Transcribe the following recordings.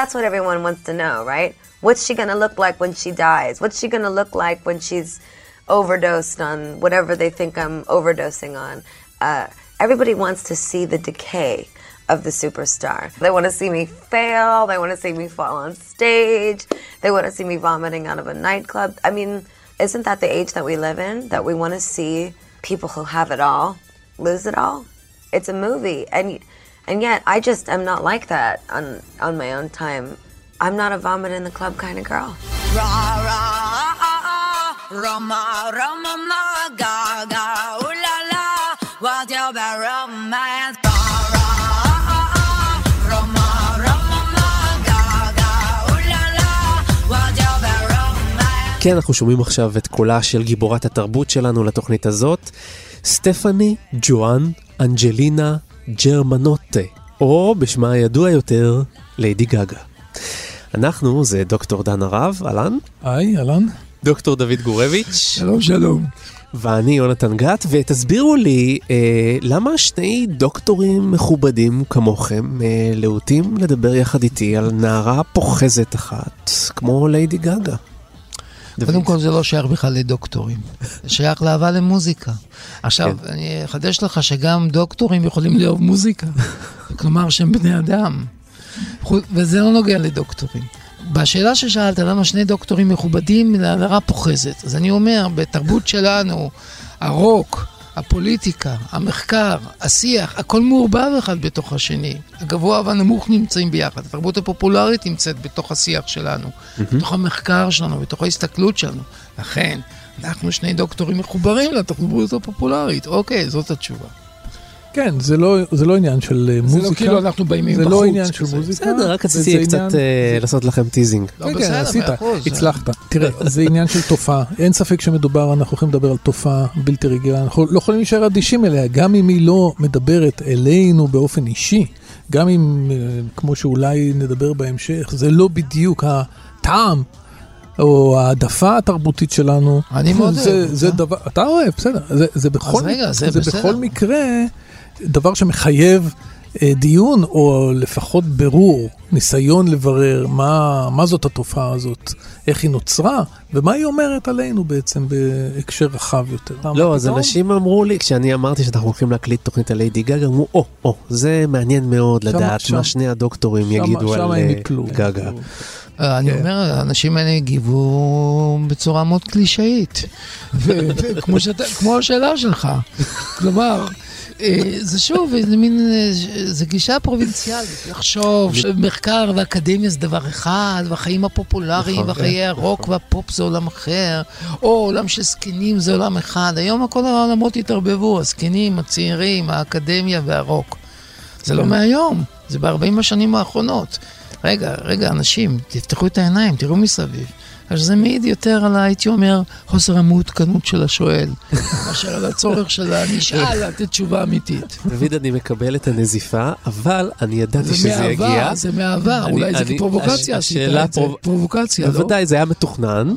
That's what everyone wants to know, right? What's she gonna look like when she dies? What's she gonna look like when she's overdosed on whatever they think I'm overdosing on? Uh, everybody wants to see the decay of the superstar. They want to see me fail. They want to see me fall on stage. They want to see me vomiting out of a nightclub. I mean, isn't that the age that we live in? That we want to see people who have it all lose it all? It's a movie. And and yet, I just am not like that on, on my own time. I'm not a vomit in the club kind of girl. כן, אנחנו שומעים עכשיו את קולה של גיבורת התרבות שלנו לתוכנית הזאת, סטפני ג'ואן אנג'לינה ג'רמנוטה, או בשמה הידוע יותר, ליידי גגה. אנחנו זה דוקטור דן הרב, אהלן. היי, אהלן. דוקטור דוד גורביץ'. שלום, שלום. ואני יונתן גת, ותסבירו לי אה, למה שני דוקטורים מכובדים כמוכם אה, להוטים לדבר יחד איתי על נערה פוחזת אחת, כמו ליידי גגה. קודם כל זה לא שייך בכלל לדוקטורים, זה שייך לאהבה למוזיקה. עכשיו, כן. אני אחדש לך שגם דוקטורים יכולים לאהוב מוזיקה, כלומר שהם בני אדם, וזה לא נוגע לדוקטורים. בשאלה ששאלת, למה שני דוקטורים מכובדים להערה פוחזת, אז אני אומר, בתרבות שלנו, הרוק, הפוליטיקה, המחקר, השיח, הכל מעורבב אחד בתוך השני. הגבוה והנמוך נמצאים ביחד. התרבות הפופולרית נמצאת בתוך השיח שלנו, mm-hmm. בתוך המחקר שלנו, בתוך ההסתכלות שלנו. לכן, אנחנו שני דוקטורים מחוברים לתרבות הפופולרית. אוקיי, זאת התשובה. כן, זה לא, זה לא עניין של זה מוזיקה. זה לא כאילו אנחנו באים מבחוץ. זה לא עניין של מוזיקה. בסדר, רק רציתי קצת עניין... לעשות לכם teasing. לא, כן, כן, עשית, הצלחת. תראה, זה עניין של תופעה. אין ספק שמדובר, אנחנו יכולים לדבר על תופעה בלתי רגילה. אנחנו לא יכולים להישאר אדישים אליה, גם אם היא לא מדברת אלינו באופן אישי. גם אם, כמו שאולי נדבר בהמשך, זה לא בדיוק הטעם או העדפה התרבותית שלנו. אני מאוד אוהב. זה דבר, אתה אוהב, בסדר. זה, זה זה, זה בכל מקרה דבר שמחייב אה, דיון, או לפחות ברור, ניסיון לברר מה, מה זאת התופעה הזאת, איך היא נוצרה, ומה היא אומרת עלינו בעצם בהקשר רחב יותר. לא, אז אנשים אמרו לי, כשאני אמרתי שאנחנו הולכים להקליט תוכנית על ליידי גגה, אמרו, או, או, זה מעניין מאוד לדעת מה שני הדוקטורים יגידו על גגה. אני אומר, האנשים האלה הגיבו בצורה מאוד קלישאית, כמו השאלה שלך. כלומר, זה שוב, זה מין, זה גישה פרובינציאלית, לחשוב שמחקר ואקדמיה זה דבר אחד, והחיים הפופולריים, וחיי הרוק והפופ זה עולם אחר, או עולם של זקנים זה עולם אחד. היום כל העולמות התערבבו, הזקנים, הצעירים, האקדמיה והרוק. זה לא מהיום, זה ב-40 השנים האחרונות. רגע, רגע, אנשים, תפתחו את העיניים, תראו מסביב. אז זה מעיד יותר על, הייתי אומר, חוסר המעודכנות של השואל, מאשר על הצורך של הנשאל לתת תשובה אמיתית. דוד, אני מקבל את הנזיפה, אבל אני ידעתי שזה יגיע. זה מאהבה, אולי זה כפרובוקציה את זה, פרובוקציה, לא? בוודאי, זה היה מתוכנן,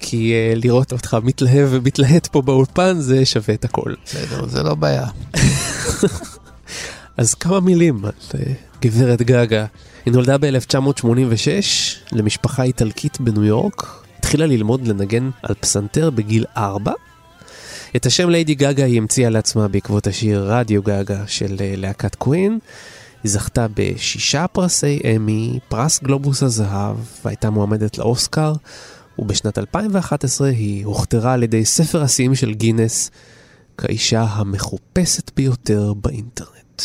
כי לראות אותך מתלהב ומתלהט פה באולפן, זה שווה את הכל. בסדר, זה לא בעיה. אז כמה מילים על גברת גגה. היא נולדה ב-1986 למשפחה איטלקית בניו יורק, התחילה ללמוד לנגן על פסנתר בגיל 4. את השם ליידי גגה היא המציאה לעצמה בעקבות השיר רדיו גגה של להקת קווין. היא זכתה בשישה פרסי אמי, פרס גלובוס הזהב, והייתה מועמדת לאוסקר, ובשנת 2011 היא הוכתרה על ידי ספר השיאים של גינס כאישה המחופשת ביותר באינטרנט.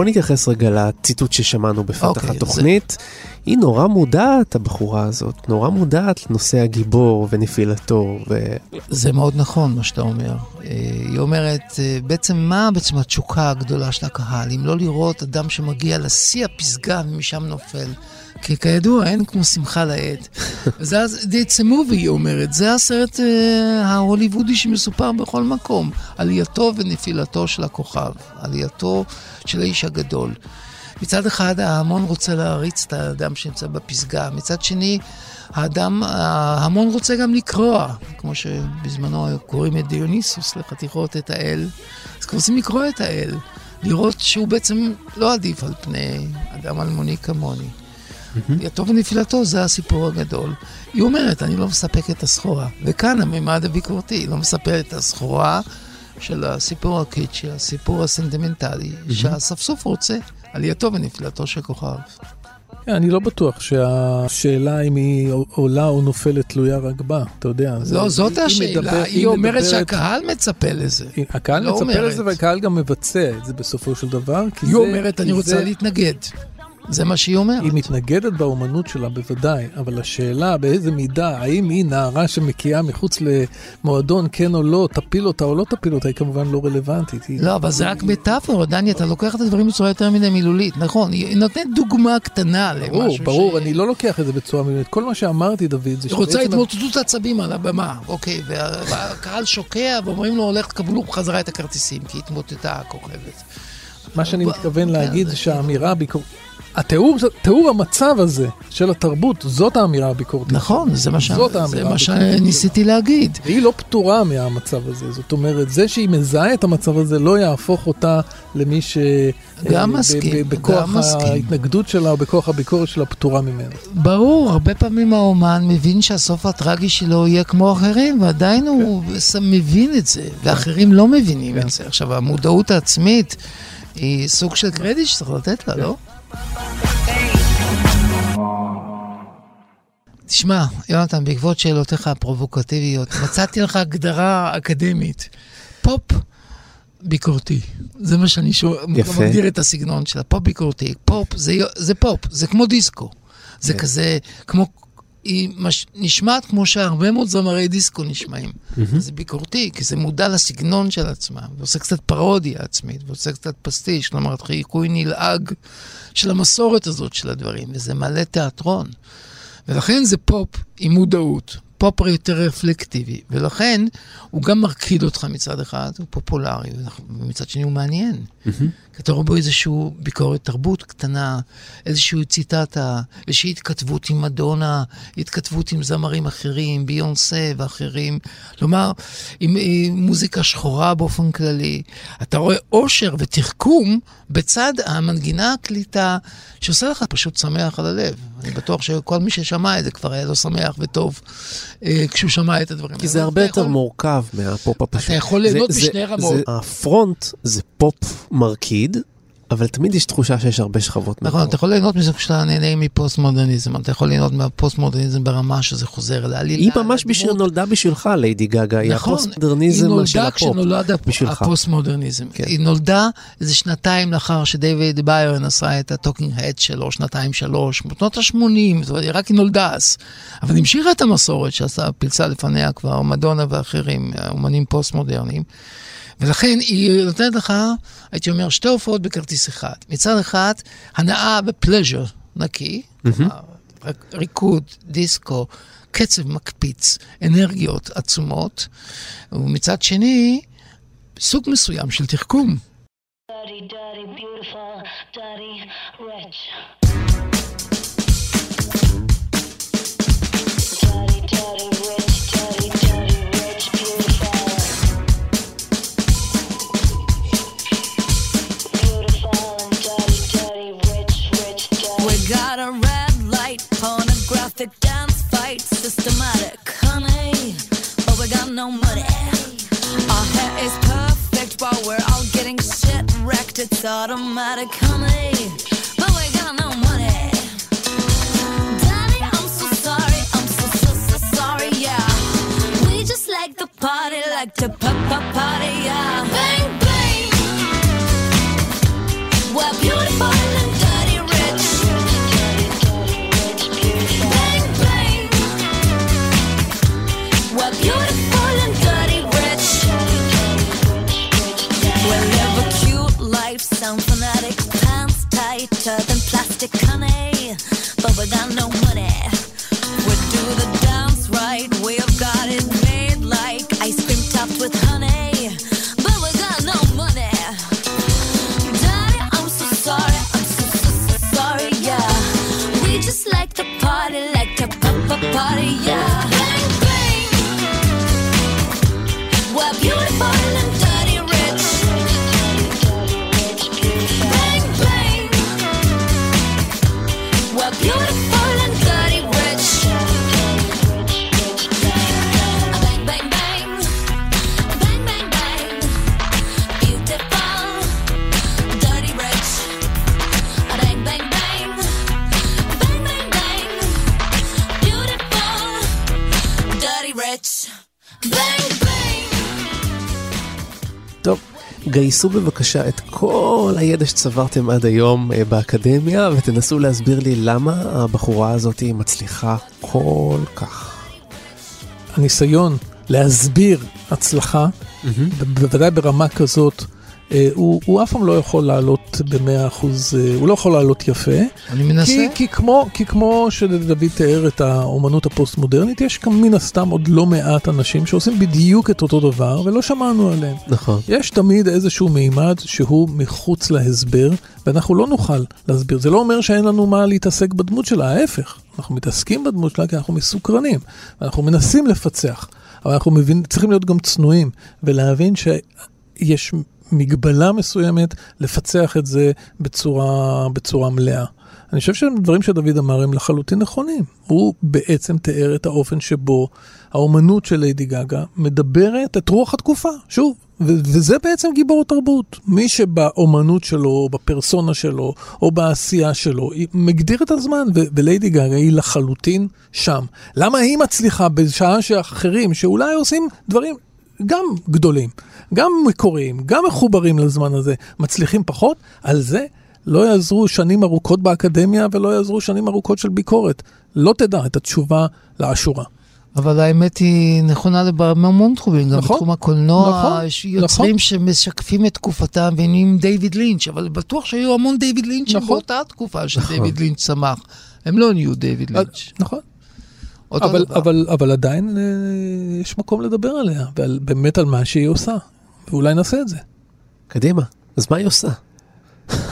בוא נתייחס רגע לציטוט ששמענו בפתח אוקיי, התוכנית. היא נורא מודעת, הבחורה הזאת, נורא מודעת לנושא הגיבור ונפילתו. ו... זה מאוד נכון מה שאתה אומר. אה, היא אומרת, אה, בעצם מה בעצם התשוקה הגדולה של הקהל? אם לא לראות אדם שמגיע לשיא הפסגה ומשם נופל. כי כידוע, אין כמו שמחה לאיד. זה It's a movie, היא אומרת. זה הסרט אה, ההוליוודי שמסופר בכל מקום. עלייתו ונפילתו של הכוכב. עלייתו של האיש הגדול. מצד אחד ההמון רוצה להריץ את האדם שנמצא בפסגה, מצד שני האדם, ההמון רוצה גם לקרוע, כמו שבזמנו קוראים את דיוניסוס לחתיכות את האל, אז רוצים לקרוע את האל, לראות שהוא בעצם לא עדיף על פני אדם אלמוני כמוני. יתום ונפילתו זה הסיפור הגדול. היא אומרת, אני לא מספק את הסחורה. וכאן הממד הביקורתי, היא לא מספר את הסחורה של הסיפור הקיצ'י, הסיפור הסנטימנטלי, שהאספסוף רוצה, עלייתו ונפילתו של כוכב. כן, אני לא בטוח שהשאלה אם היא עולה או נופלת תלויה רק בה, אתה יודע. לא, זאת היא השאלה, מדבר- היא אומרת מדברת- שהקהל מצפה לזה. הקהל לא מצפה אומרת. לזה והקהל גם מבצע את זה בסופו של דבר. היא זה- אומרת, אני רוצה זה- להתנגד. זה מה שהיא אומרת. היא מתנגדת באומנות שלה בוודאי, אבל השאלה באיזה מידה, האם היא נערה שמקיאה מחוץ למועדון, כן או לא, תפיל אותה או לא תפיל אותה, היא כמובן לא רלוונטית. היא- לא, אבל זה רק מטאפורה, דני, אתה לוקח את הדברים בצורה יותר מדי מילולית, נכון, היא נותנת דוגמה קטנה ברור, למשהו ברור, ש... אני לא לוקח את זה בצורה מילולית. כל מה שאמרתי, דוד, זה היא רוצה שבעצם- התמוטטות עצבים על הבמה, אוקיי, וה- והקהל שוקע ואומרים לו, הולך, תקבלו חזרה את הכרטיסים, כי התמוטטה הכוכבת. מה שאני מתכוון כן, להגיד זה שהאמירה הביקורתית... התיאור, תיאור המצב הזה של התרבות, זאת האמירה הביקורתית. נכון, זה מה, ש... זה מה. שניסיתי להגיד. והיא לא פטורה מהמצב הזה, זאת אומרת, זה שהיא מזהה את המצב הזה לא יהפוך אותה למי ש... גם אה, מסכים, בכוח גם מסכים. ההתנגדות שלה או בכוח הביקורת שלה פטורה ממנו. ברור, הרבה פעמים האומן מבין שהסוף הטרגי שלו יהיה כמו אחרים, ועדיין הוא ס- מבין את זה, ואחרים לא מבינים את זה. עכשיו, המודעות העצמית היא סוג של קרדיט שצריך לתת לה, לא? תשמע, יונתן, בעקבות שאלותיך הפרובוקטיביות, מצאתי לך הגדרה אקדמית. פופ ביקורתי. זה מה שאני שואל. מגדיר את הסגנון שלה. פופ ביקורתי. פופ זה, זה פופ, זה כמו דיסקו. זה כזה, כמו, היא מש, נשמעת כמו שהרבה מאוד זמרי דיסקו נשמעים. זה ביקורתי, כי זה מודע לסגנון של עצמה, ועושה קצת פרודיה עצמית, ועושה קצת פסטיש, כלומר, חיקוי נלעג של המסורת הזאת של הדברים, וזה מלא תיאטרון. ולכן זה פופ עם מודעות, פופ יותר רפלקטיבי, ולכן הוא גם מרקיד אותך מצד אחד, הוא פופולרי, ומצד שני הוא מעניין. כי אתה רואה בו איזושהי ביקורת תרבות קטנה, איזושהי ציטטה, איזושהי התכתבות עם מדונה, התכתבות עם זמרים אחרים, ביונסה ואחרים. כלומר, עם, עם מוזיקה שחורה באופן כללי. אתה רואה אושר ותחכום בצד המנגינה הקליטה, שעושה לך פשוט שמח על הלב. אני בטוח שכל מי ששמע את זה כבר היה לו שמח וטוב אה, כשהוא שמע את הדברים כי זה האלה. הרבה יותר יכול- מורכב מהפופ הפשוט. אתה יכול ליהנות משני רמות. ה front זה פופ מרקיד, אבל תמיד יש תחושה שיש הרבה שכבות נכון. אתה יכול ליהנות מזה כשאתה נהנה מפוסט-מודרניזם, אתה יכול ליהנות מהפוסט-מודרניזם ברמה שזה חוזר לעלילה. היא ממש בשביל. נולדה בשבילך, ליידי גגה, היא נכון, הפוסט-מודרניזם היא של נולדה הפופ. כשנולד הפ- בשבילך. הפוסט-מודרניזם. כן. היא נולדה איזה שנתיים לאחר שדייוויד ביירן עשה את ה Talking Head שלו, שנתיים שלוש, בשנות ה-80, זאת אומרת, רק היא נולדה אז. אבל היא המשיכה את המסורת שעשה, פילסה לפניה כבר מדונה ואחרים, אומנים פוסט-מודרניים. ולכן היא נותנת לך, הייתי אומר, שתי הופעות בכרטיס אחד. מצד אחד, הנאה ו pleasure נקי, כלומר, רק ריקוד, דיסקו, קצב מקפיץ, אנרגיות עצומות, ומצד שני, סוג מסוים של תחכום. Dirty, dirty, beautiful, dirty, rich. Pornographic dance fight, systematic, honey. But we got no money. Our hair is perfect while we're all getting shit wrecked. It's automatic, honey. But we got no money. Daddy, I'm so sorry. I'm so, so, so sorry, yeah. We just like the party, like to pop, pop, party, גייסו בבקשה את כל הידע שצברתם עד היום אה, באקדמיה ותנסו להסביר לי למה הבחורה הזאת מצליחה כל כך. הניסיון להסביר הצלחה, ב- בוודאי ברמה כזאת, הוא, הוא אף פעם לא יכול לעלות במאה אחוז, אה, הוא לא יכול לעלות יפה. אני מנסה. כי, כי, כמו, כי כמו שדוד תיאר את האומנות הפוסט-מודרנית, יש גם מן הסתם עוד לא מעט אנשים שעושים בדיוק את אותו דבר ולא שמענו עליהם. נכון. יש תמיד איזשהו מימד שהוא מחוץ להסבר, ואנחנו לא נוכל להסביר. זה לא אומר שאין לנו מה להתעסק בדמות שלה, ההפך. אנחנו מתעסקים בדמות שלה כי אנחנו מסוקרנים, ואנחנו מנסים לפצח. אבל אנחנו מבין, צריכים להיות גם צנועים, ולהבין שיש מגבלה מסוימת לפצח את זה בצורה, בצורה מלאה. אני חושב שהדברים שדוד אמר הם לחלוטין נכונים. הוא בעצם תיאר את האופן שבו האומנות של ליידי גגה מדברת את רוח התקופה, שוב. ו- וזה בעצם גיבור תרבות. מי שבאומנות שלו, או בפרסונה שלו, או בעשייה שלו, היא מגדיר את הזמן, ו- וליידי גגה היא לחלוטין שם. למה היא מצליחה בשעה שאחרים, שאולי עושים דברים גם גדולים, גם מקוריים, גם מחוברים לזמן הזה, מצליחים פחות? על זה לא יעזרו שנים ארוכות באקדמיה ולא יעזרו שנים ארוכות של ביקורת. לא תדע את התשובה לאשורה. אבל האמת היא נכונה בהמון תחומים, גם נכון, בתחום הקולנוע, נכון, יש יוצרים שמשקפים את תקופתם ונהיים דיוויד לינץ', אבל בטוח שהיו המון דיוויד לינצ'ים נכון. באותה תקופה שדיוויד לינץ' צמח. הם לא נהיו דיוויד לינץ'. נכון. אותו אבל, דבר. אבל, אבל עדיין אה, יש מקום לדבר עליה, ובאמת על מה שהיא עושה. ואולי נעשה את זה. קדימה, אז מה היא עושה?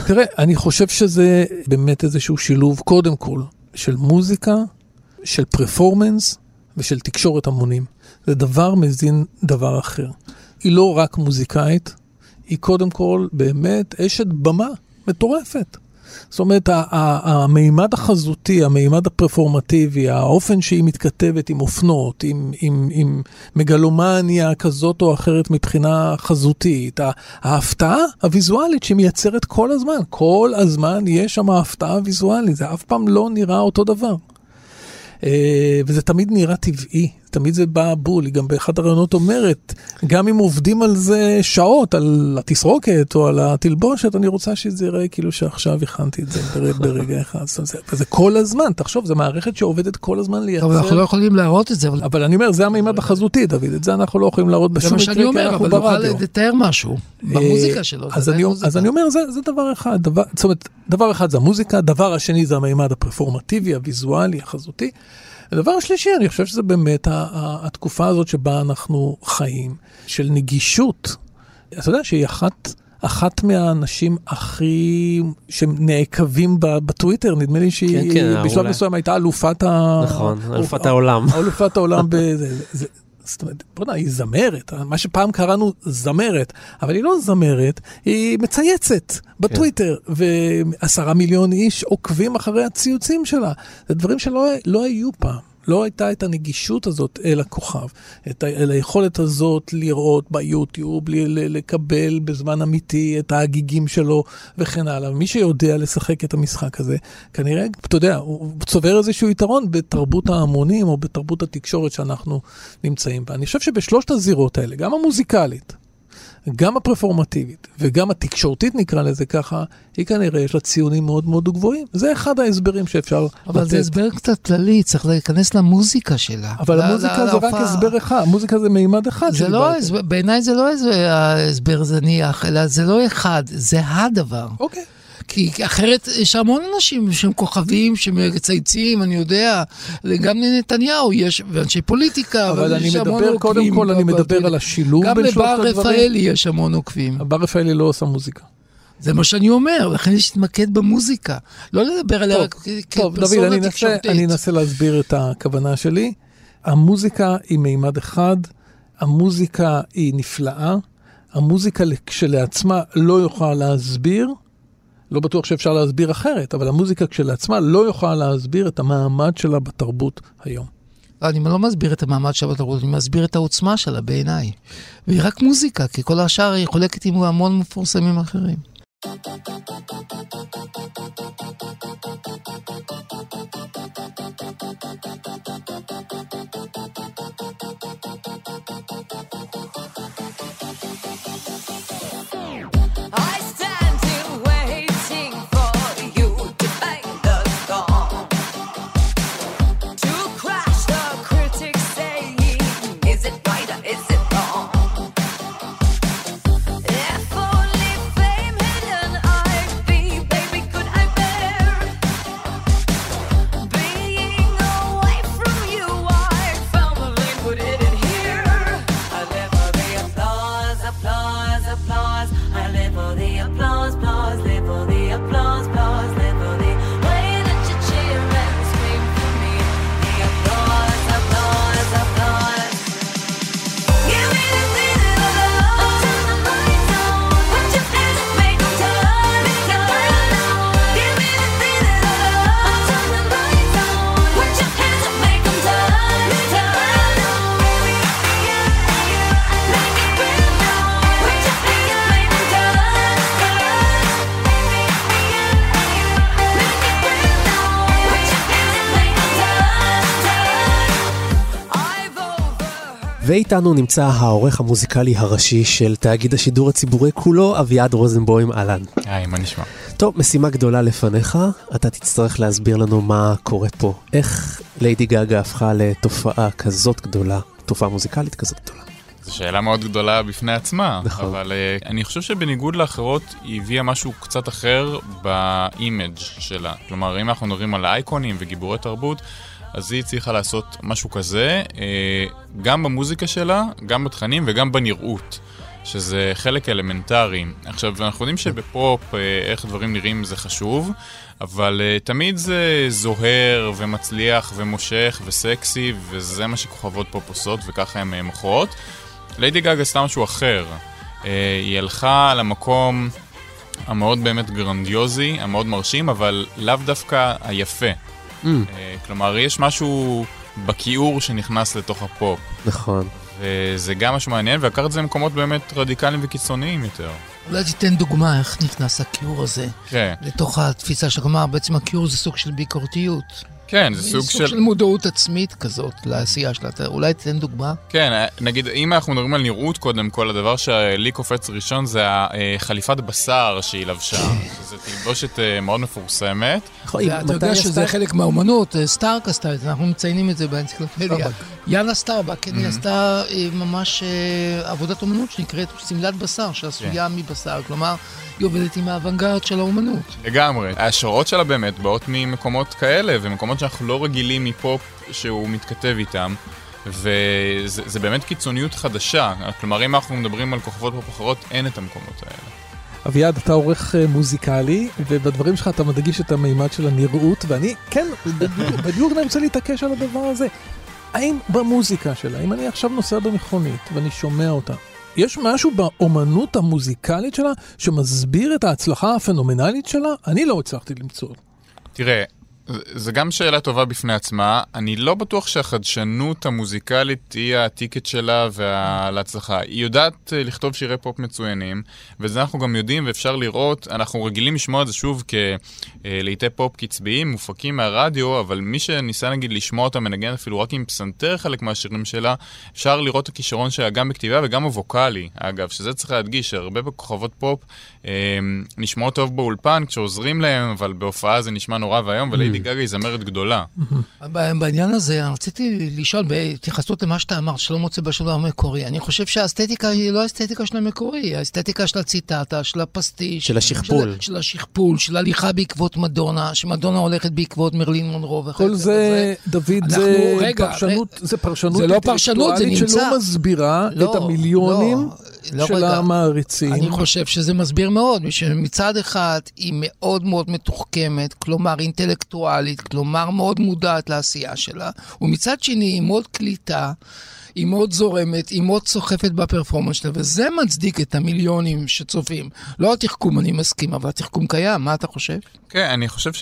תראה, אני חושב שזה באמת איזשהו שילוב, קודם כל, של מוזיקה, של פרפורמנס ושל תקשורת המונים. זה דבר מזין דבר אחר. היא לא רק מוזיקאית, היא קודם כל באמת אשת במה מטורפת. זאת אומרת, המימד החזותי, המימד הפרפורמטיבי, האופן שהיא מתכתבת עם אופנות, עם, עם, עם מגלומניה כזאת או אחרת מבחינה חזותית, ההפתעה הוויזואלית שהיא מייצרת כל הזמן, כל הזמן יש שם הפתעה ויזואלית, זה אף פעם לא נראה אותו דבר. אה, וזה תמיד נראה טבעי, תמיד זה בא בול, היא גם באחד הרעיונות אומרת, גם אם עובדים על זה שעות, על התסרוקת או על התלבושת, אני רוצה שזה ייראה כאילו שעכשיו הכנתי את זה בר- ברגע אחד. זה- כל הזמן, תחשוב, זו מערכת שעובדת כל הזמן אבל אנחנו לא לייצר. יכולים להראות את זה, אבל אבל אני אומר, זה המימד החזותי, דוד, את זה אנחנו לא יכולים להראות זה בשום מה מקרה, שאני כי אומר, אנחנו אבל נוכל ברדיו. לתאר משהו במוזיקה שלו. זה אז אני. אז אני אומר, זה, זה דבר אחד. דבר, זאת אומרת, דבר אחד זה המוזיקה, דבר השני זה המימד הפרפורמטיבי, הוויזואלי, החזותי. הדבר השלישי, אני חושב שזה באמת התקופה הזאת שבה אנחנו חיים, של נגישות. אתה יודע שהיא אחת, אחת מהאנשים הכי, שנעקבים ב- בטוויטר, נדמה לי שהיא כן, כן, בשלב אולי. מסוים הייתה אלופת ה... נכון, אלופת העולם. אלופת העולם בזה. זה- זאת אומרת, בוא'נה, היא זמרת, מה שפעם קראנו זמרת, אבל היא לא זמרת, היא מצייצת בטוויטר, ועשרה מיליון איש עוקבים אחרי הציוצים שלה. זה דברים שלא לא היו פעם. לא הייתה את הנגישות הזאת אל הכוכב, את ה- אל היכולת הזאת לראות ביוטיוב, ל- ל- לקבל בזמן אמיתי את ההגיגים שלו וכן הלאה. מי שיודע לשחק את המשחק הזה, כנראה, אתה יודע, הוא צובר איזשהו יתרון בתרבות ההמונים או בתרבות התקשורת שאנחנו נמצאים בה. אני חושב שבשלושת הזירות האלה, גם המוזיקלית, גם הפרפורמטיבית וגם התקשורתית נקרא לזה ככה, היא כנראה יש לה ציונים מאוד מאוד גבוהים. זה אחד ההסברים שאפשר אבל לתת. זה הסבר קצת כללי, צריך להיכנס למוזיקה שלה. אבל ל- המוזיקה ל- זה רק להופעה. הסבר אחד, המוזיקה זה מימד אחד. זה לא. ההסבר- בעיניי זה לא ההסבר זניח, אלא זה לא אחד, זה הדבר. אוקיי. כי אחרת יש המון אנשים שהם כוכבים, שמצייצים, אני יודע, גם לנתניהו יש, ואנשי פוליטיקה, אבל אני יש המון מדבר. קודם כל, אני אבל מדבר על השילוב גם בין שלושת לבר הדברים. רפאלי יש המון עוקבים. בר רפאלי לא עושה מוזיקה. זה מה שאני אומר, לכן יש להתמקד במוזיקה. לא לדבר עליה טוב, רק טוב, דוד, כפרסונה אני אנסה, תקשורתית. אני אנסה להסביר את הכוונה שלי. המוזיקה היא מימד אחד, המוזיקה היא נפלאה, המוזיקה כשלעצמה לא יכולה להסביר, לא בטוח שאפשר להסביר אחרת, אבל המוזיקה כשלעצמה לא יכולה להסביר את המעמד שלה בתרבות היום. אני לא מסביר את המעמד שלה בתרבות, אני מסביר את העוצמה שלה בעיניי. והיא רק מוזיקה, כי כל השאר היא חולקת עם המון מפורסמים אחרים. ואיתנו נמצא העורך המוזיקלי הראשי של תאגיד השידור הציבורי כולו, אביעד רוזנבוים, אהלן. היי, מה נשמע? טוב, משימה גדולה לפניך, אתה תצטרך להסביר לנו מה קורה פה. איך ליידי גאגה הפכה לתופעה כזאת גדולה, תופעה מוזיקלית כזאת גדולה. זו שאלה מאוד גדולה בפני עצמה, נכון. אבל אה, אני חושב שבניגוד לאחרות, היא הביאה משהו קצת אחר ב image שלה. כלומר, אם אנחנו מדברים על אייקונים וגיבורי תרבות, אז היא הצליחה לעשות משהו כזה, אה, גם במוזיקה שלה, גם בתכנים וגם בנראות. שזה חלק אלמנטרי. עכשיו, אנחנו יודעים שבפופ, אה, איך דברים נראים זה חשוב, אבל אה, תמיד זה זוהר ומצליח ומושך וסקסי, וזה מה שכוכבות פופ עושות, וככה הן אה, מוכרות. ליידי גאגה עשתה משהו אחר. אה, היא הלכה למקום המאוד באמת גרנדיוזי, המאוד מרשים, אבל לאו דווקא היפה. Mm, כלומר, יש משהו בכיעור שנכנס לתוך הפופ. נכון. וזה גם משהו מעניין, ולקח את זה למקומות באמת רדיקליים וקיצוניים יותר. אולי תיתן דוגמה איך נכנס הכיור הזה כן, לתוך התפיסה של כלומר, בעצם הכיור זה סוג של ביקורתיות. כן, זה סוג סוג של... של מודעות עצמית כזאת לעשייה שלה. אתה- אולי תיתן דוגמה? כן, נגיד, אם אנחנו מדברים על נראות קודם כל, הדבר שלי קופץ ראשון זה החליפת בשר שהיא לבשה. שזו תלבושת אה, מאוד מפורסמת. נכון, מתי יודע שזה עשתה? חלק מהאומנות, אה, סטרבק עשתה את זה, אנחנו מציינים את זה באנציקלופדיה. יאנה סטרבק, כן, היא עשתה אה, ממש אה, עבודת אומנות שנקראת שמלת בשר, שעשויה מבשר, כלומר, היא עובדת עם האוונגרד של האומנות. לגמרי. ההשראות שלה באמת באות ממקומות כאלה, ומקומות שאנחנו לא רגילים מפופ שהוא מתכתב איתם. וזה זה באמת קיצוניות חדשה. כלומר, אם אנחנו מדברים על כוכבות פופ אחרות, אין את המקומות האלה. אביעד, אתה עורך אה, מוזיקלי, ובדברים שלך אתה מדגיש את המימד של הנראות, ואני, כן, בדיוק- בדיוק אני רוצה להתעקש על הדבר הזה. האם במוזיקה שלה, אם אני עכשיו נוסע במכונית ואני שומע אותה, יש משהו באומנות המוזיקלית שלה שמסביר את ההצלחה הפנומנלית שלה? אני לא הצלחתי למצוא. תראה, זה- גם שאלה טובה בפני עצמה. אני לא בטוח שהחדשנות המוזיקלית היא הטיקט שלה להצלחה. היא יודעת אה, לכתוב שירי פופ מצוינים, וזה אנחנו גם יודעים ואפשר לראות. אנחנו רגילים לשמוע את זה שוב כלהיטי פופ קצביים, מופקים מהרדיו, אבל מי שניסה נגיד לשמוע אותה מנגן אפילו רק עם פסנתר חלק מהשירים שלה, אפשר לראות את הכישרון שלה גם בכתיבה וגם הווקאלי, אגב, שזה צריך להדגיש, שהרבה כוכבות פופ אה, נשמעות טוב באולפן כשעוזרים להם, אבל בהופעה זה נשמע נורא ואיום, וליידי גגה היא זמרת גדולה. בעניין הזה, אני רציתי לשאול, בהתייחסות למה שאתה אמרת, שלא מוצא בשלב המקורי, אני חושב שהאסתטיקה היא לא האסתטיקה של המקורי, היא האסתטיקה של הציטטה, של הפסטיש. של השכפול. של, השכפול, של הליכה בעקבות מדונה, שמדונה הולכת בעקבות מרלין מונרו וכיוצא כל זה, דוד, זה פרשנות. זה פרשנות זה לא פרשנות, זה אינטלקטואלית נמצא. שלא מסבירה לא, את המיליונים לא, לא, של רגע. המעריצים. אני חושב שזה מסביר מאוד, שמצד אחד היא מאוד מאוד מתוחכמת, כלומר אינטלקטואלית, כלומר מאוד מודעת לעשייה שלה, ומצד שני היא מאוד קליטה. היא מאוד זורמת, היא מאוד סוחפת בפרפורמנס שלה, וזה מצדיק את המיליונים שצופים. לא התחכום, אני מסכים, אבל התחכום קיים, מה אתה חושב? כן, אני חושב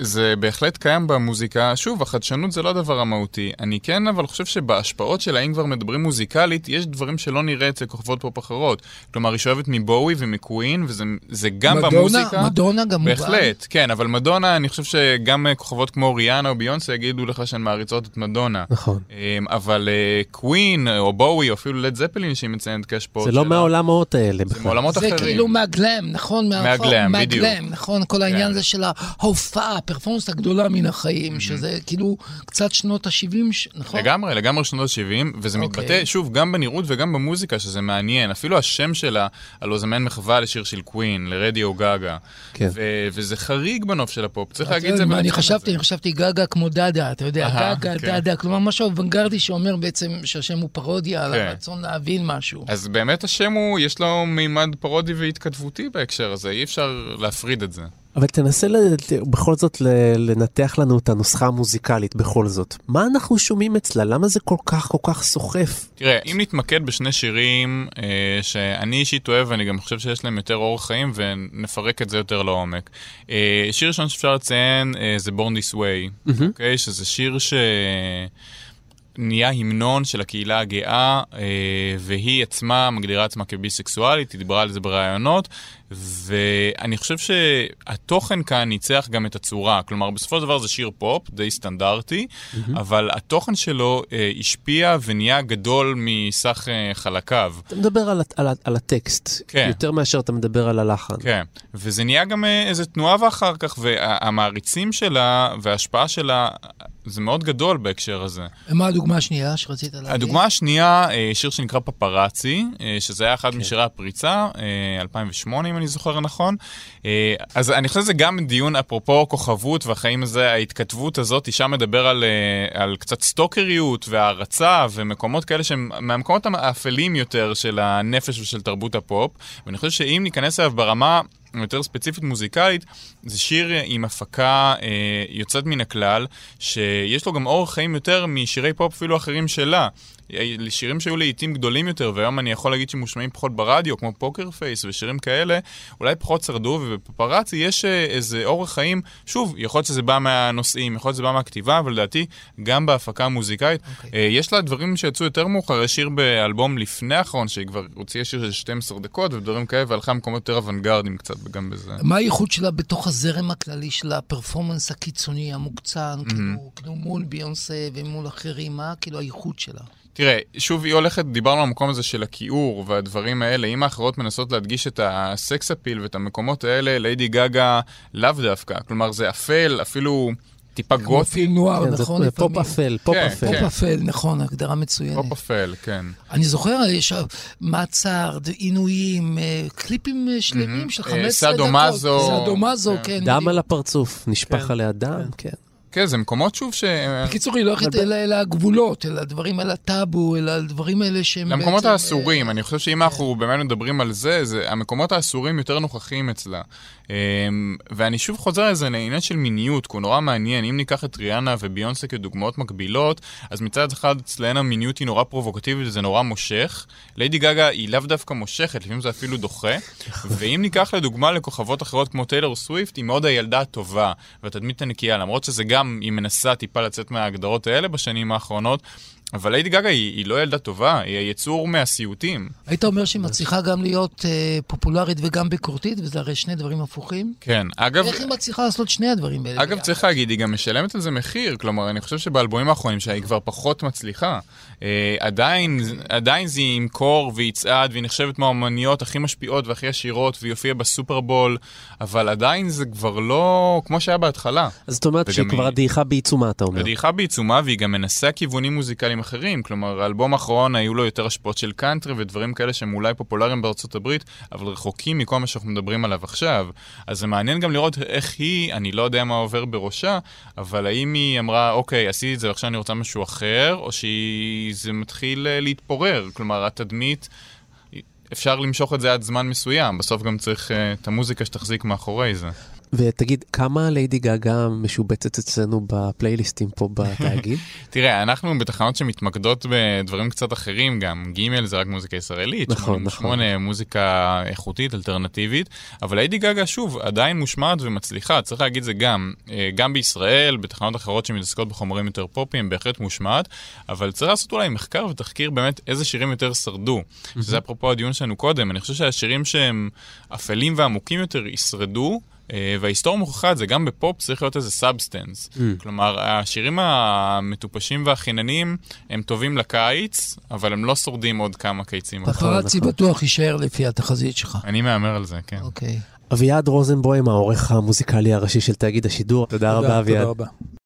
שזה בהחלט קיים במוזיקה. שוב, החדשנות זה לא הדבר המהותי. אני כן, אבל חושב שבהשפעות שלה, אם כבר מדברים מוזיקלית, יש דברים שלא נראה אצל כוכבות פופ אחרות. כלומר, היא שואבת מבואי ומקווין, וזה זה גם מדונה, במוזיקה. מדונה גם מובן. בהחלט, כן, אבל מדונה, אני חושב שגם אה, כוכבות כמו ריאנה או ביונסה יגידו לך שהן מעריצות את מדונה. נכון. אמ, אבל אה, קווין, או בואי, או אפילו לד זפלין שהיא מציינת כהשפעות זה לא שלה. מהעולמות האלה זה בכלל. מעולמות זה אחרים. כאילו מהגלם, נכון? מהגלם, בדיוק. מהגלם, נכון? כל העניין כן. הזה של ההופעה, הפרפורמנס הגדולה מן החיים, שזה כאילו קצת שנות ה-70, נכון? לגמרי, לגמרי שנות ה-70, וזה אוקיי. מתבטא, שוב, גם בנראות וגם במוזיקה, שזה מעניין. אפילו השם שלה, הלוא זה מעין מחווה לשיר של קווין, לרדיו גגה. כן. ו- וזה חריג בנוף של הפופ, צריך להגיד את זה. אני חשבתי, זה. אני חשבתי גגה כמו דאדה, אתה יודע, גגה, כן. דאדה, כלומר משהו אוונגרדי שאומר בעצם שהשם הוא פרודיה על כן. הרצון להבין משהו. אז באמת השם הוא, יש לו מימד פרודי והתכתבותי בהקשר הזה, אי אפשר להפריד את זה. אבל תנסה ל- בכל זאת לנתח לנו את הנוסחה המוזיקלית בכל זאת. מה אנחנו שומעים אצלה? למה זה כל כך כל כך סוחף? תראה, אם נתמקד בשני שירים אה, שאני אישית אוהב, ואני גם חושב שיש להם יותר אורח חיים, ונפרק את זה יותר לעומק. אה, שיר ראשון שאפשר לציין אה, זה Born This Way, אוקיי? שזה שיר ש... נהיה המנון של הקהילה הגאה, אה, והיא עצמה מגדירה עצמה כביסקסואלית, היא דיברה על זה בראיונות, ואני חושב שהתוכן כאן ניצח גם את הצורה. כלומר, בסופו של דבר זה שיר פופ, די סטנדרטי, אבל התוכן שלו אה, השפיע ונהיה גדול מסך אה, חלקיו. אתה מדבר על, על, על הטקסט, כן. יותר מאשר אתה מדבר על הלחן. כן, וזה נהיה גם אה, איזה תנועה ואחר כך, והמעריצים שלה וההשפעה שלה, זה מאוד גדול בהקשר הזה. מה הדוגמה השנייה שרצית להגיד? הדוגמה השנייה, אה, שיר שנקרא פפרצי, אה, שזה היה אחד משירי הפריצה, אה, 2008 אם אני זוכר נכון. אה, אז אני חושב שזה גם דיון אפרופו כוכבות והחיים הזה, ההתכתבות הזאת, אישה מדבר על, אה, על קצת סטוקריות והערצה ומקומות כאלה שהם מהמקומות האפלים יותר של הנפש ושל תרבות הפופ, ואני חושב שאם ניכנס אליו ברמה... יותר ספציפית מוזיקלית, זה שיר עם הפקה אה, יוצאת מן הכלל, שיש לו גם אורך חיים יותר משירי פופ אפילו אחרים שלה. שירים שהיו לעיתים גדולים יותר, והיום אני יכול להגיד שמושמעים פחות ברדיו, כמו Poker Face ושירים כאלה, אולי פחות שרדו, וב Paparazzi יש אה, איזה אורך חיים, שוב, יכול להיות שזה בא מהנושאים, יכול להיות שזה בא מהכתיבה, אבל לדעתי, גם בהפקה המוזיקלית. אוקיי. אה, יש לה דברים שיצאו יותר מאוחר, יש שיר באלבום לפני האחרון, שהיא כבר הוציאה שיר של 12 דקות ודברים כאלה, והלכה למקומות יותר אוונגרדים קצת, גם בזה. מה הייחוד שלה בתוך הזרם הכללי של ה performance הקיצוני, המוקצן, כאילו, כאילו מול ביונסה ומול אחרים, מה כאילו הייחוד שלה? תראה, שוב היא הולכת, דיברנו על המקום הזה של הכיעור והדברים האלה, אם האחרות מנסות להדגיש את ה sex appeal ואת המקומות האלה, ליידי גגה לאו דווקא. כלומר, זה אפל, אפילו טיפה כמו גותי. film noir, כן, זה נכון? פופ לפעמים. אפל, פופ כן, אפל. פופ כן. אפל, נכון, הגדרה מצוינת. פופ אפל, כן. אני זוכר, יש מעצר, עינויים, אה, קליפים אה, שלמים של אה, 15 דקות. סאדו-מאזו. סאדו-מאזו, כן. כן. דם. על הפרצוף, נשפך עליה דם, כן. כן, זה מקומות שוב ש... בקיצור, היא לא הולכת אל אל הגבולות, אל הדברים, אל הטאבו, אל הדברים האלה שהם למקומות בעצם, האסורים, אה, אני חושב שאם אנחנו באמת מדברים על זה, זה המקומות האסורים יותר נוכחים אצלה. אמ, ואני שוב חוזר לזה לעניין של מיניות, כי הוא נורא מעניין. אם ניקח את ריאנה וביונסה כדוגמאות מקבילות, אז מצד אחד אצלן המיניות היא נורא פרובוקטיבית וזה נורא מושך. ליידי גגה היא לאו דווקא מושכת, לפעמים זה אפילו דוחה. ואם ניקח לדוגמה לכוכבות אחרות כמו טיילור סוויפט, היא מאוד הילדה הטובה והתדמית הנקייה, למרות שזה גם, היא מנסה טיפה לצאת מההגדרות האלה בשנים האחרונות. אבל ליידי גגה היא, היא לא ילדה טובה, היא היצור מהסיוטים. היית אומר שהיא מצליחה גם להיות אה, פופולרית וגם ביקורתית, וזה הרי שני דברים הפוכים? כן, אגב... איך היא מצליחה לעשות שני הדברים האלה? אגב, צריך להגיד, היא גם משלמת על זה מחיר. כלומר, אני חושב שבאלבומים האחרונים שלה היא כבר פחות מצליחה. אה, עדיין, עדיין זה ימכור ויצעד, והיא נחשבת מהאומניות הכי משפיעות והכי עשירות, והיא הופיעה בסופרבול, אבל עדיין זה כבר לא כמו שהיה בהתחלה. אז זאת אומרת שהיא כבר הדעיכה בעיצומה, אתה אומר. הדעיכה בעיצומה, והיא גם מנסה כיוונים מוזיקליים אחרים. כלומר, האלבום האחרון היו לו יותר השפעות של קאנטרי ודברים כאלה שהם אולי פופולריים בארצות הברית, אבל רחוקים מכל מה שאנחנו מדברים עליו עכשיו. אז זה מעניין גם לראות איך היא, אני לא יודע מה עובר בראשה, אבל האם היא אמרה, אוקיי, עשיתי את זה ועכשיו אני רוצה משהו אחר, או שזה מתחיל אה, להתפורר. כלומר, התדמית... אפשר למשוך את זה עד זמן מסוים, בסוף גם צריך אה, את המוזיקה שתחזיק מאחורי זה. ותגיד, כמה ליידי גגה משובצת אצלנו בפלייליסטים פה בתאגיד? תראה, אנחנו בתחנות שמתמקדות בדברים קצת אחרים גם. ג' זה רק מוזיקה ישראלית, נכון, 88 מוזיקה איכותית, אלטרנטיבית, אבל ליידי גגה, שוב, עדיין מושמעת ומצליחה, צריך להגיד זה גם. אה, גם בישראל, בתחנות אחרות שמתעסקות בחומרים יותר פופיים, בהחלט מושמעת, אבל צריך לעשות אולי מחקר ותחקיר באמת איזה שירים יותר שרדו. שזה אפרופו הדיון שלנו קודם, אני חושב שהשירים שהם אפלים ועמוקים יותר ישרדו. אה, וההיסטוריה מוכיחה את זה, גם בפופ צריך להיות איזה substance. כלומר, השירים המטופשים והחינניים הם טובים לקיץ, אבל הם לא שורדים עוד כמה קיצים. Paparazzi בטוח יישאר לפי התחזית שלך. אני מהמר על זה, כן. אוקיי. אביעד רוזנבוים, העורך המוזיקלי הראשי של תאגיד השידור. תודה רבה, אביעד. תודה רבה. We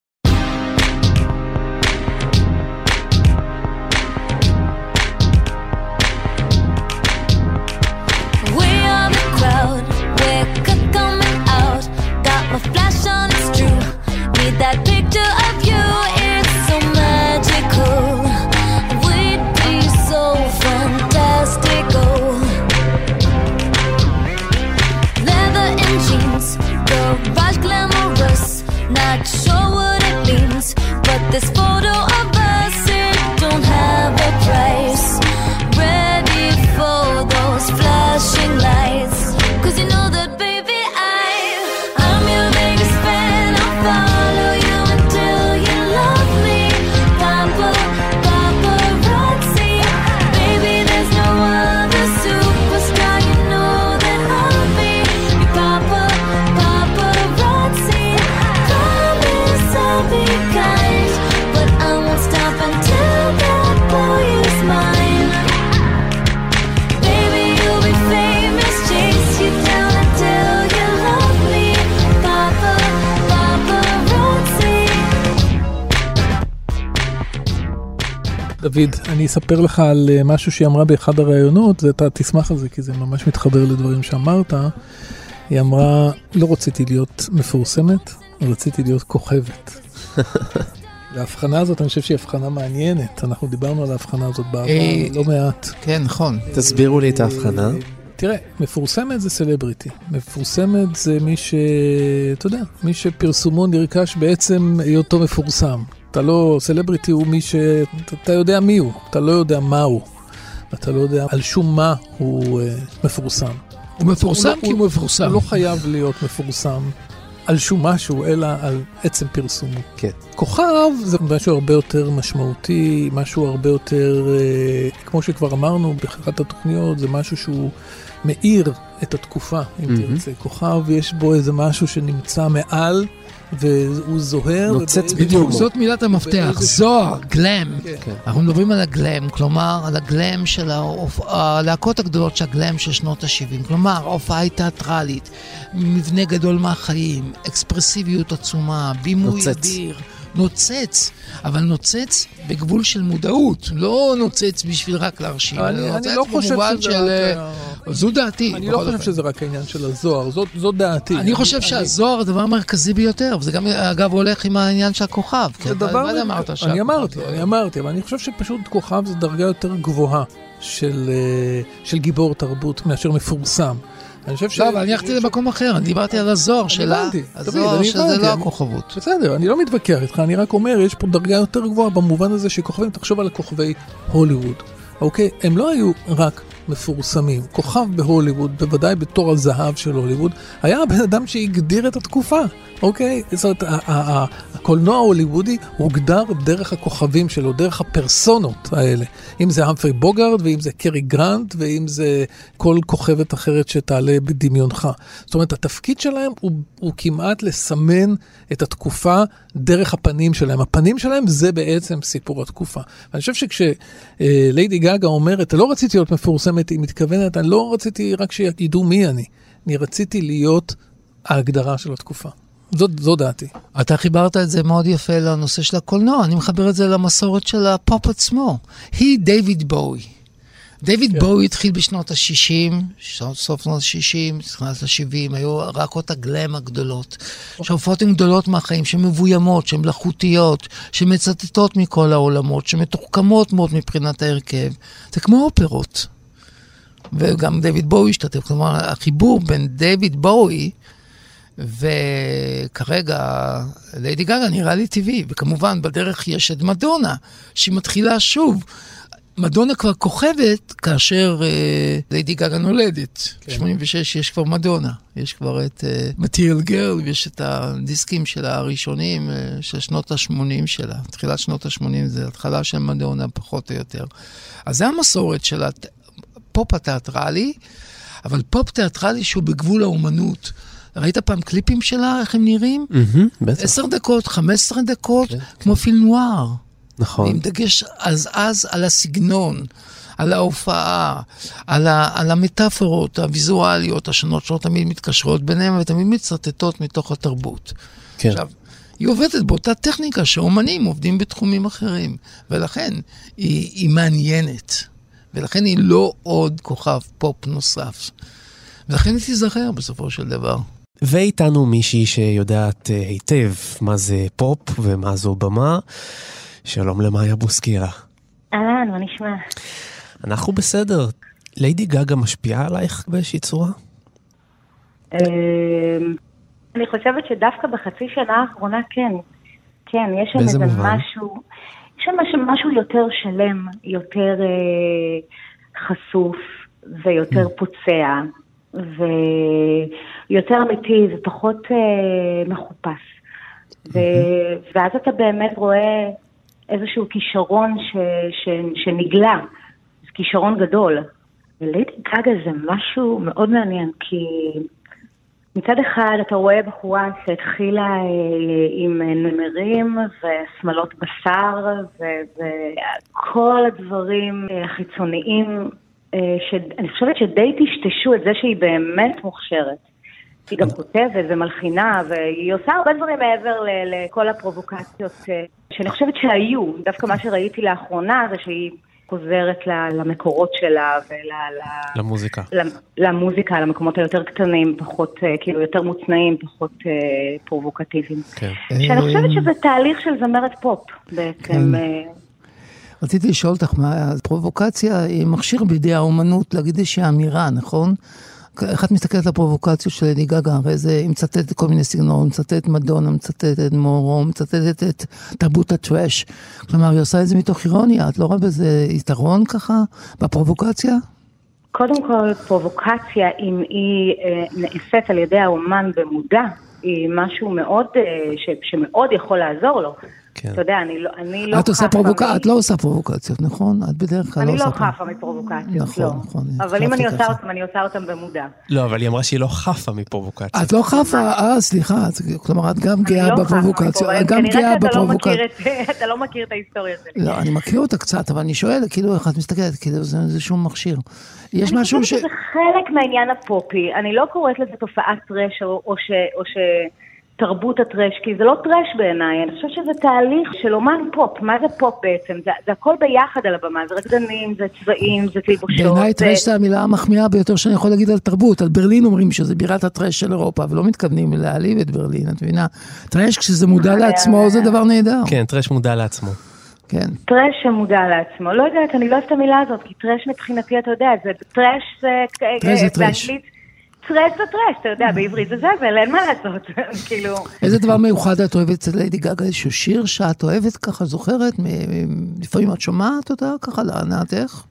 דוד, אני אספר לך על אה, משהו שהיא אמרה באחד הראיונות, ואתה תשמח על זה, כי זה ממש מתחבר לדברים שאמרת. היא אמרה, לא רציתי להיות מפורסמת, רציתי להיות כוכבת. וההבחנה הזאת, אני חושב שהיא הבחנה מעניינת. אנחנו דיברנו על ההבחנה הזאת בעבר אה, לא מעט. כן, נכון. תסבירו לי את ההבחנה. תראה, מפורסמת זה סלבריטי. מפורסמת זה מי ש... אתה יודע, מי שפרסומו נרכש בעצם היותו מפורסם. אתה לא... סלבריטי הוא מי ש... אתה- יודע מי הוא, אתה לא יודע מה הוא. אתה לא יודע על שום מה הוא אה, מפורסם. הוא מפורסם הוא לא- כי הוא מפורסם. הוא לא חייב להיות מפורסם על שום משהו, אלא על עצם פרסומו. כן. כוכב זה משהו הרבה יותר משמעותי, משהו הרבה יותר, אה, כמו שכבר אמרנו באחת התוכניות, זה משהו שהוא מאיר את התקופה, אם מהמם. תרצה. כוכב, יש בו איזה משהו שנמצא מעל, והוא זוהר. נוצץ בדיוק, זאת מילת המפתח, זוהר, גלם. כן. אנחנו מדברים על הגלם, כלומר, על הגלם של הלהקות הגדולות של הגלם של שנות ה-70. כלומר, הופעה תיאטרלית, מבנה גדול מהחיים, אקספרסיביות עצומה, בימוי. אדיר. נוצץ, אבל נוצץ בגבול של מודעות, לא נוצץ בשביל רק להרשים, אני- לא חושב שזה של... זו דעתי. אני לא חושב אופן. שזה רק העניין של הזוהר, זאת- זו דעתי. אני חושב שהזוהר הדבר המרכזי ביותר, וזה גם אגב הולך עם העניין של הכוכב. זה דבר, מה אמרת אני אמרתי, אני אמרתי, אבל אני חושב שפשוט כוכב זה דרגה יותר גבוהה של, אה, של גיבור תרבות מאשר מפורסם. אני חושב ש... לא, אבל אני הלכתי למקום אחר, אני דיברתי על הזוהר שלה, הזוהר אני שזה לא אני- הכוכבות. בסדר, אני לא מתווכח איתך, אני רק אומר, יש פה דרגה יותר גבוהה במובן הזה שכוכבים, תחשוב על כוכבי הוליווד, אוקיי? הם לא היו רק מפורסמים. כוכב בהוליווד, בוודאי בתור הזהב של הוליווד, היה הבן אדם שהגדיר את התקופה, אוקיי? זאת אומרת, הקולנוע ההוליוודי הוגדר דרך הכוכבים שלו, דרך הפרסונות האלה. אם זה המפרי בוגארד, ואם זה קרי גרנט, ואם זה כל כוכבת אחרת שתעלה בדמיונך. זאת אומרת, התפקיד שלהם הוא, הוא כמעט לסמן את התקופה דרך הפנים שלהם. הפנים שלהם זה בעצם סיפור התקופה. אני חושב שכשליידי גאגה אומרת, לא רציתי להיות מפורסמת, היא מתכוונת, אני לא רציתי רק שידעו מי אני. אני רציתי להיות ההגדרה של התקופה. זאת, זו דעתי. אתה חיברת את זה מאוד יפה לנושא של הקולנוע, אני מחבר את זה למסורת של הפופ עצמו. היא דיוויד בואי. דיוויד בואי התחיל בשנות ה-60, סוף שנות ה-60, שנות ה-70, היו להקות הגלם הגדולות, שההופעות הן גדולות מהחיים, שהן מבוימות, שהן מלאכותיות, שמצטטות מכל העולמות, שמתוחכמות מאוד מבחינת ההרכב. זה כמו אופרות. וגם דיוויד בואי השתתף, כלומר, החיבור בין דיוויד בואי וכרגע ליידי גגה נראה לי טבעי, וכמובן בדרך יש את מדונה, שהיא מתחילה שוב. מדונה כבר כוכבת כאשר אה, ליידי גגה נולדת. ב 86 יש כבר מדונה, יש כבר את מטיריאל uh, גרל, ויש את הדיסקים שלה הראשונים אה, של שנות ה-80 שלה. תחילת שנות ה-80 זה התחלה של מדונה, פחות או יותר. אז זה המסורת של הפופ התיאטרלי, אבל פופ תיאטרלי שהוא בגבול האומנות. ראית פעם קליפים שלה, איך הם נראים? בטח. עשר דקות, חמש עשרה דקות, כמו פילם נוער. נכון. עם דגש אז אז על הסגנון, על ההופעה, על, ה, על המטאפורות הוויזואליות השונות שלא תמיד מתקשרות ביניהן ותמיד מצטטות מתוך התרבות. כן. עכשיו, היא עובדת באותה טכניקה שאומנים עובדים בתחומים אחרים, ולכן היא, היא מעניינת, ולכן היא לא עוד כוכב פופ נוסף. ולכן היא תיזכר בסופו של דבר. ואיתנו מישהי שיודעת אה, היטב מה זה פופ ומה זו במה. שלום למאיה בוסקירה. אהלן, מה נשמע? אנחנו בסדר. ליידי גגה משפיעה עלייך באיזושהי צורה? אמ, אני חושבת שדווקא בחצי שנה האחרונה כן. כן, יש שם איזה? משהו... יש שם משהו- יותר שלם, יותר אה, חשוף ויותר Mm. פוצע, ויותר אמיתי ופחות אה, מחופש. ו... ואז אתה באמת רואה איזשהו כישרון ש... ש... שנגלה, כישרון גדול. וליידי גגה זה משהו מאוד מעניין, כי מצד אחד אתה רואה בחורה שהתחילה אה, עם נמרים ושמלות בשר וכל הדברים אה, החיצוניים, אה, שאני חושבת שדי טשטשו את זה שהיא באמת מוכשרת. היא גם כותבת ומלחינה, והיא עושה הרבה דברים מעבר לכל הפרובוקציות אה, שאני חושבת שהיו. דווקא מה שראיתי לאחרונה זה שהיא חוזרת ל- למקורות שלה ול... למוזיקה. למוזיקה, למקומות היותר קטנים, פחות, אה, כאילו, יותר מוצנעים, פחות אה, פרובוקטיביים. כן. שאני חושבת שזה תהליך של זמרת פופ, בעצם. אה, רציתי לשאול אותך, מה הפרובוקציה היא מכשיר בידי האומנות להגיד איזושהי אמירה, נכון? איך את מסתכלת על הפרובוקציות של לדי גגה? הרי זה, היא מצטטת כל מיני סגנון, מצטטת מדונה, מצטטת מורו, מצטטת את תרבות הטראש. כלומר, היא עושה את זה מתוך אירוניה, את לא רואה בזה יתרון ככה, בפרובוקציה? קודם כל, פרובוקציה, אם היא אה, נעשית על ידי האומן במודע, היא משהו מאוד, אה, ש, שמאוד יכול לעזור לו. כן. אתה יודע, אני לא, אני לא את עושה חפה פרובוקציה, מ- את לא עושה פרובוקציות, נכון? את בדרך כלל לא אני עושה לא פרובוקציות. חפה מפרובוקציות, נכון, לא. נכון, אבל אם אני עושה. אותם, אני עושה אותם במודע. לא, אבל היא אמרה שהיא לא חפה מפרובוקציה. את לא חפה, אה, סליחה, את- כלומר, את גם גאה אני לא מפרובוקציות. את גם כנראה גאה שאתה לא את- אתה לא מכיר את ההיסטוריה שלי. לא, אני מכיר אותה קצת, אבל אני שואל, כאילו, איך את מסתכלת, כאילו, זה זה שום מכשיר. יש משהו אני ש... חושבת שזה חלק מהעניין הפופי. אני לא קוראת לזה תופעת או, או, ש, או שתרבות הטרש, כי זה לא טרש בעיניי. אני חושבת שזה תהליך של אומן פופ. מה זה פופ בעצם? זה, זה הכל ביחד על הבמה. זה רקדנים, זה צבעים, זה תלבושות. בעיניי זה- טרש זה המילה המחמיאה ביותר שאני יכול להגיד על תרבות. על ברלין אומרים שזה בירת הטרש של אירופה, ולא מתכוונים להעליב את ברלין, את מבינה? טרש, כשזה מודע לעצמו, זה דבר נהדר. כן, טרש מודע לעצמו. כן. טרש שמודע לעצמו. לא יודעת, אני לא אוהבת את המילה הזאת, כי טרש מבחינתי, אתה יודע, זה טרש זה... טרש זה טרש. באנגלית, טרש זה טרש, אתה יודע, בעברית זה זבל, אין מה לעשות, כאילו... איזה דבר מיוחד את אוהבת אצל ליידי גגה? איזשהו שיר שאת אוהבת ככה, זוכרת? לפעמים את שומעת אותה ככה להנאתך?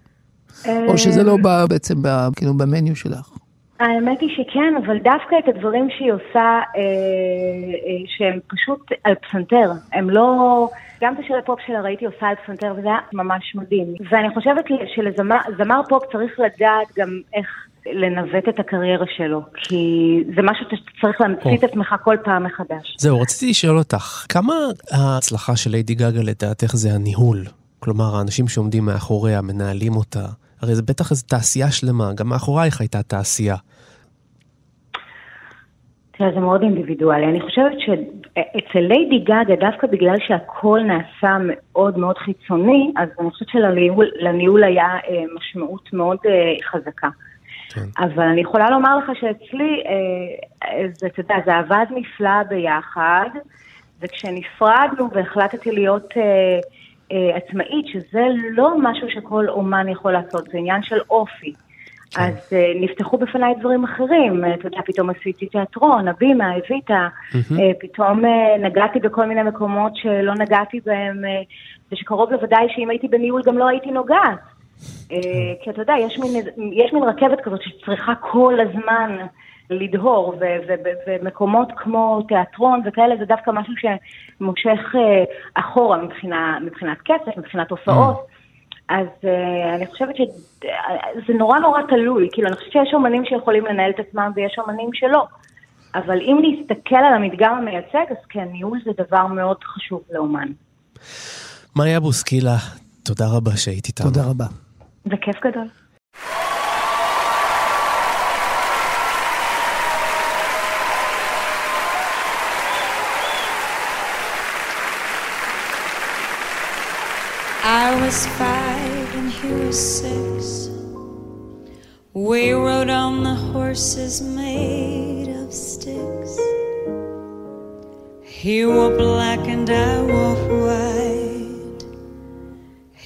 או שזה לא בא בעצם כאילו במניו שלך? האמת היא שכן, אבל דווקא את הדברים שהיא עושה, אה, אה, שהם פשוט על פסנתר, הם לא... גם את השיר הפופ שלה ראיתי עושה על פסנתר, וזה היה ממש מדהים. ואני חושבת שלזמר פופ צריך לדעת גם איך לנווט את הקריירה שלו, כי זה משהו שאתה צריך להמציא את עצמך כל פעם מחדש. זהו, רציתי לשאול אותך, כמה ההצלחה של ליידי גגה לדעתך זה הניהול? כלומר, האנשים שעומדים מאחוריה, מנהלים אותה. הרי זה בטח איזו תעשייה שלמה, גם מאחורייך הייתה תעשייה. תראה, זה מאוד אינדיבידואלי. אני חושבת שאצל ליידי גגה, דווקא בגלל שהכל נעשה מאוד מאוד חיצוני, אז אני חושבת שלניהול היה אה, משמעות מאוד אה, חזקה. כן. אבל אני יכולה לומר לך שאצלי, אה, זה, אתה יודע, זה עבד נפלא ביחד, וכשנפרדנו והחלטתי להיות אה, אה, עצמאית, שזה לא משהו שכל אומן יכול לעשות, זה עניין של אופי. כן. אז uh, נפתחו בפניי דברים אחרים, אתה יודע, פתאום עשיתי תיאטרון, הבימה, הביטה, uh, פתאום uh, נגעתי בכל מיני מקומות שלא נגעתי בהם, ושקרוב לוודאי שאם הייתי בניהול גם לא הייתי נוגעת. Uh, כי אתה יודע, יש מין, יש מין רכבת כזאת שצריכה כל הזמן לדהור, ומקומות כמו תיאטרון וכאלה, זה דווקא משהו שמושך uh, אחורה מבחינה, מבחינת כסף, מבחינת הופעות. אז uh, אני חושבת שזה נורא נורא תלוי, כאילו אני חושבת שיש אומנים שיכולים לנהל את עצמם ויש אומנים שלא. אבל אם נסתכל על המדגם המייצג, אז כן, ניהול זה דבר מאוד חשוב לאומן. מאיה בוסקילה, תודה רבה שהיית איתנו. תודה רבה. זה כיף גדול. I was five and he was six. We rode on the horses made of sticks. He wore black and I wore white.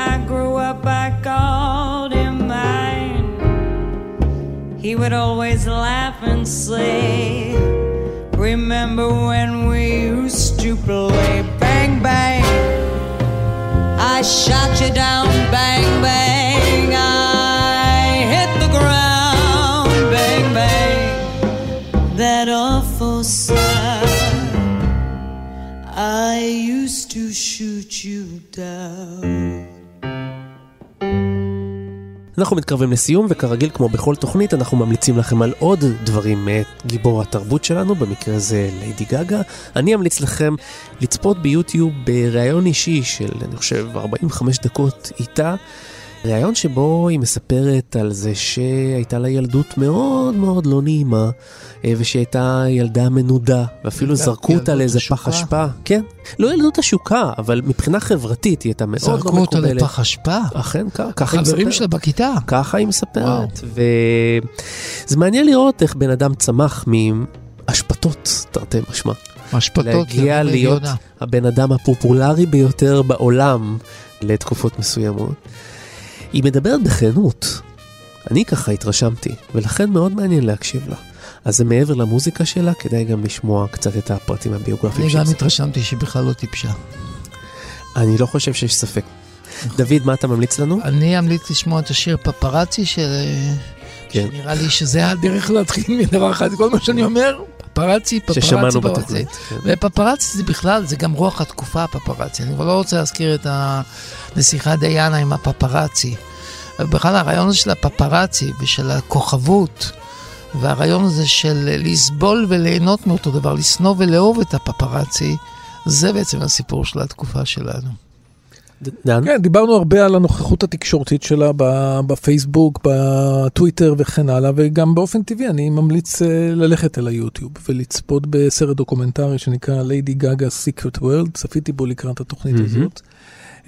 I grew up, I called him mine. He would always laugh and say, Remember when we used to play bang bang? I shot you down, bang bang. I hit the ground, bang bang. That awful sound. I used to shoot you down. אנחנו מתקרבים לסיום, וכרגיל, כמו בכל תוכנית, אנחנו ממליצים לכם על עוד דברים מאת גיבור התרבות שלנו, במקרה זה ליידי גגה. אני אמליץ לכם לצפות ביוטיוב בריאיון אישי של, אני חושב, 45 דקות איתה. ריאיון שבו היא מספרת על זה שהייתה לה ילדות מאוד מאוד לא נעימה, אה, ושהייתה ילדה מנודה, ואפילו זרקו אותה לאיזה? פח אשפה. כן, לא ילדות עשוקה, אבל מבחינה חברתית היא הייתה מאוד לא זרקו אותה מקובלת. לפח אשפה. אכן, ככה היא מספרת. שלה בכיתה. ככה היא מספרת. וזה מעניין לראות איך בן אדם צמח מאשפתות, תרתי משמע. אשפתות להגיע להיות. הבן אדם הפופולרי ביותר בעולם לתקופות מסוימות. היא מדברת בכנות. אני ככה התרשמתי, ולכן מאוד מעניין להקשיב לה. אז זה מעבר למוזיקה שלה, כדאי גם לשמוע קצת את הפרטים הביוגרפיים אני של גם. התרשמתי שהיא בכלל לא טיפשה. אני לא חושב שיש ספק. דוד, מה אתה ממליץ לנו? אני אמליץ לשמוע את השיר פפרצי, של... כן. שנראה לי שזה הדרך להתחיל מדבר אחד. כל מה שאני אומר, פפרצי, פפרצי, ששמענו פפרצי. בתוכנית. כן. ופפרצי זה בכלל, זה גם רוח התקופה הפפרצי. אני כבר לא רוצה להזכיר את הנסיכה דיאנה עם הפפרצי. בכלל הרעיון הזה של הפפרצי ושל הכוכבות והרעיון הזה של לסבול וליהנות מאותו דבר, לשנוא ולאהוב את הפפרצי, זה בעצם הסיפור של התקופה שלנו. דן? כן, דיברנו הרבה על הנוכחות התקשורתית שלה בפייסבוק, בטוויטר וכן הלאה, וגם באופן טבעי אני ממליץ אה, ללכת אל היוטיוב ולצפות בסרט דוקומנטרי שנקרא Lady Gaga Secret World, צפיתי בו לקראת התוכנית. הזאת.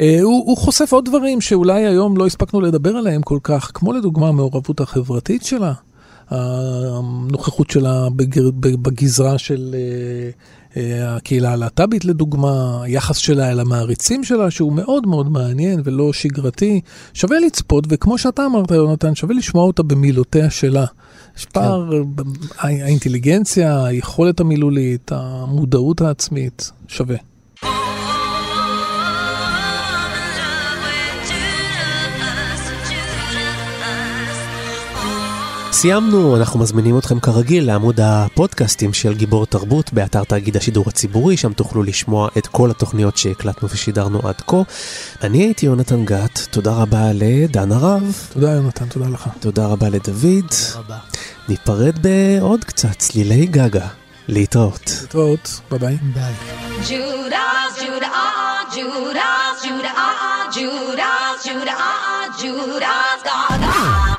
אה, הוא, הוא חושף עוד דברים שאולי היום לא הספקנו לדבר עליהם כל כך, כמו לדוגמה המעורבות החברתית שלה, הנוכחות שלה בגר, בגזרה של אה, הקהילה הלהט"בית לדוגמה, היחס שלה אל המעריצים שלה, שהוא מאוד מאוד מעניין ולא שגרתי. שווה לצפות, וכמו שאתה אמרת, יונתן, שווה לשמוע אותה במילותיה שלה. יש פער, ב- האינטליגנציה, היכולת המילולית, המודעות העצמית, שווה. סיימנו, אנחנו מזמינים אתכם כרגיל לעמוד הפודקאסטים של גיבור תרבות באתר תאגיד השידור הציבורי, שם תוכלו לשמוע את כל התוכניות שהקלטנו ושידרנו עד כה. אני הייתי יונתן גת, תודה רבה לדן הרב. תודה יונתן, תודה לך. תודה רבה לדוד. תודה רבה. ניפרד בעוד קצת צלילי גגה. להתראות. להתראות, ביי ביי. ביי. Judas, Judah, Judas, Judah, Judas, Judah, Judas, Gaga.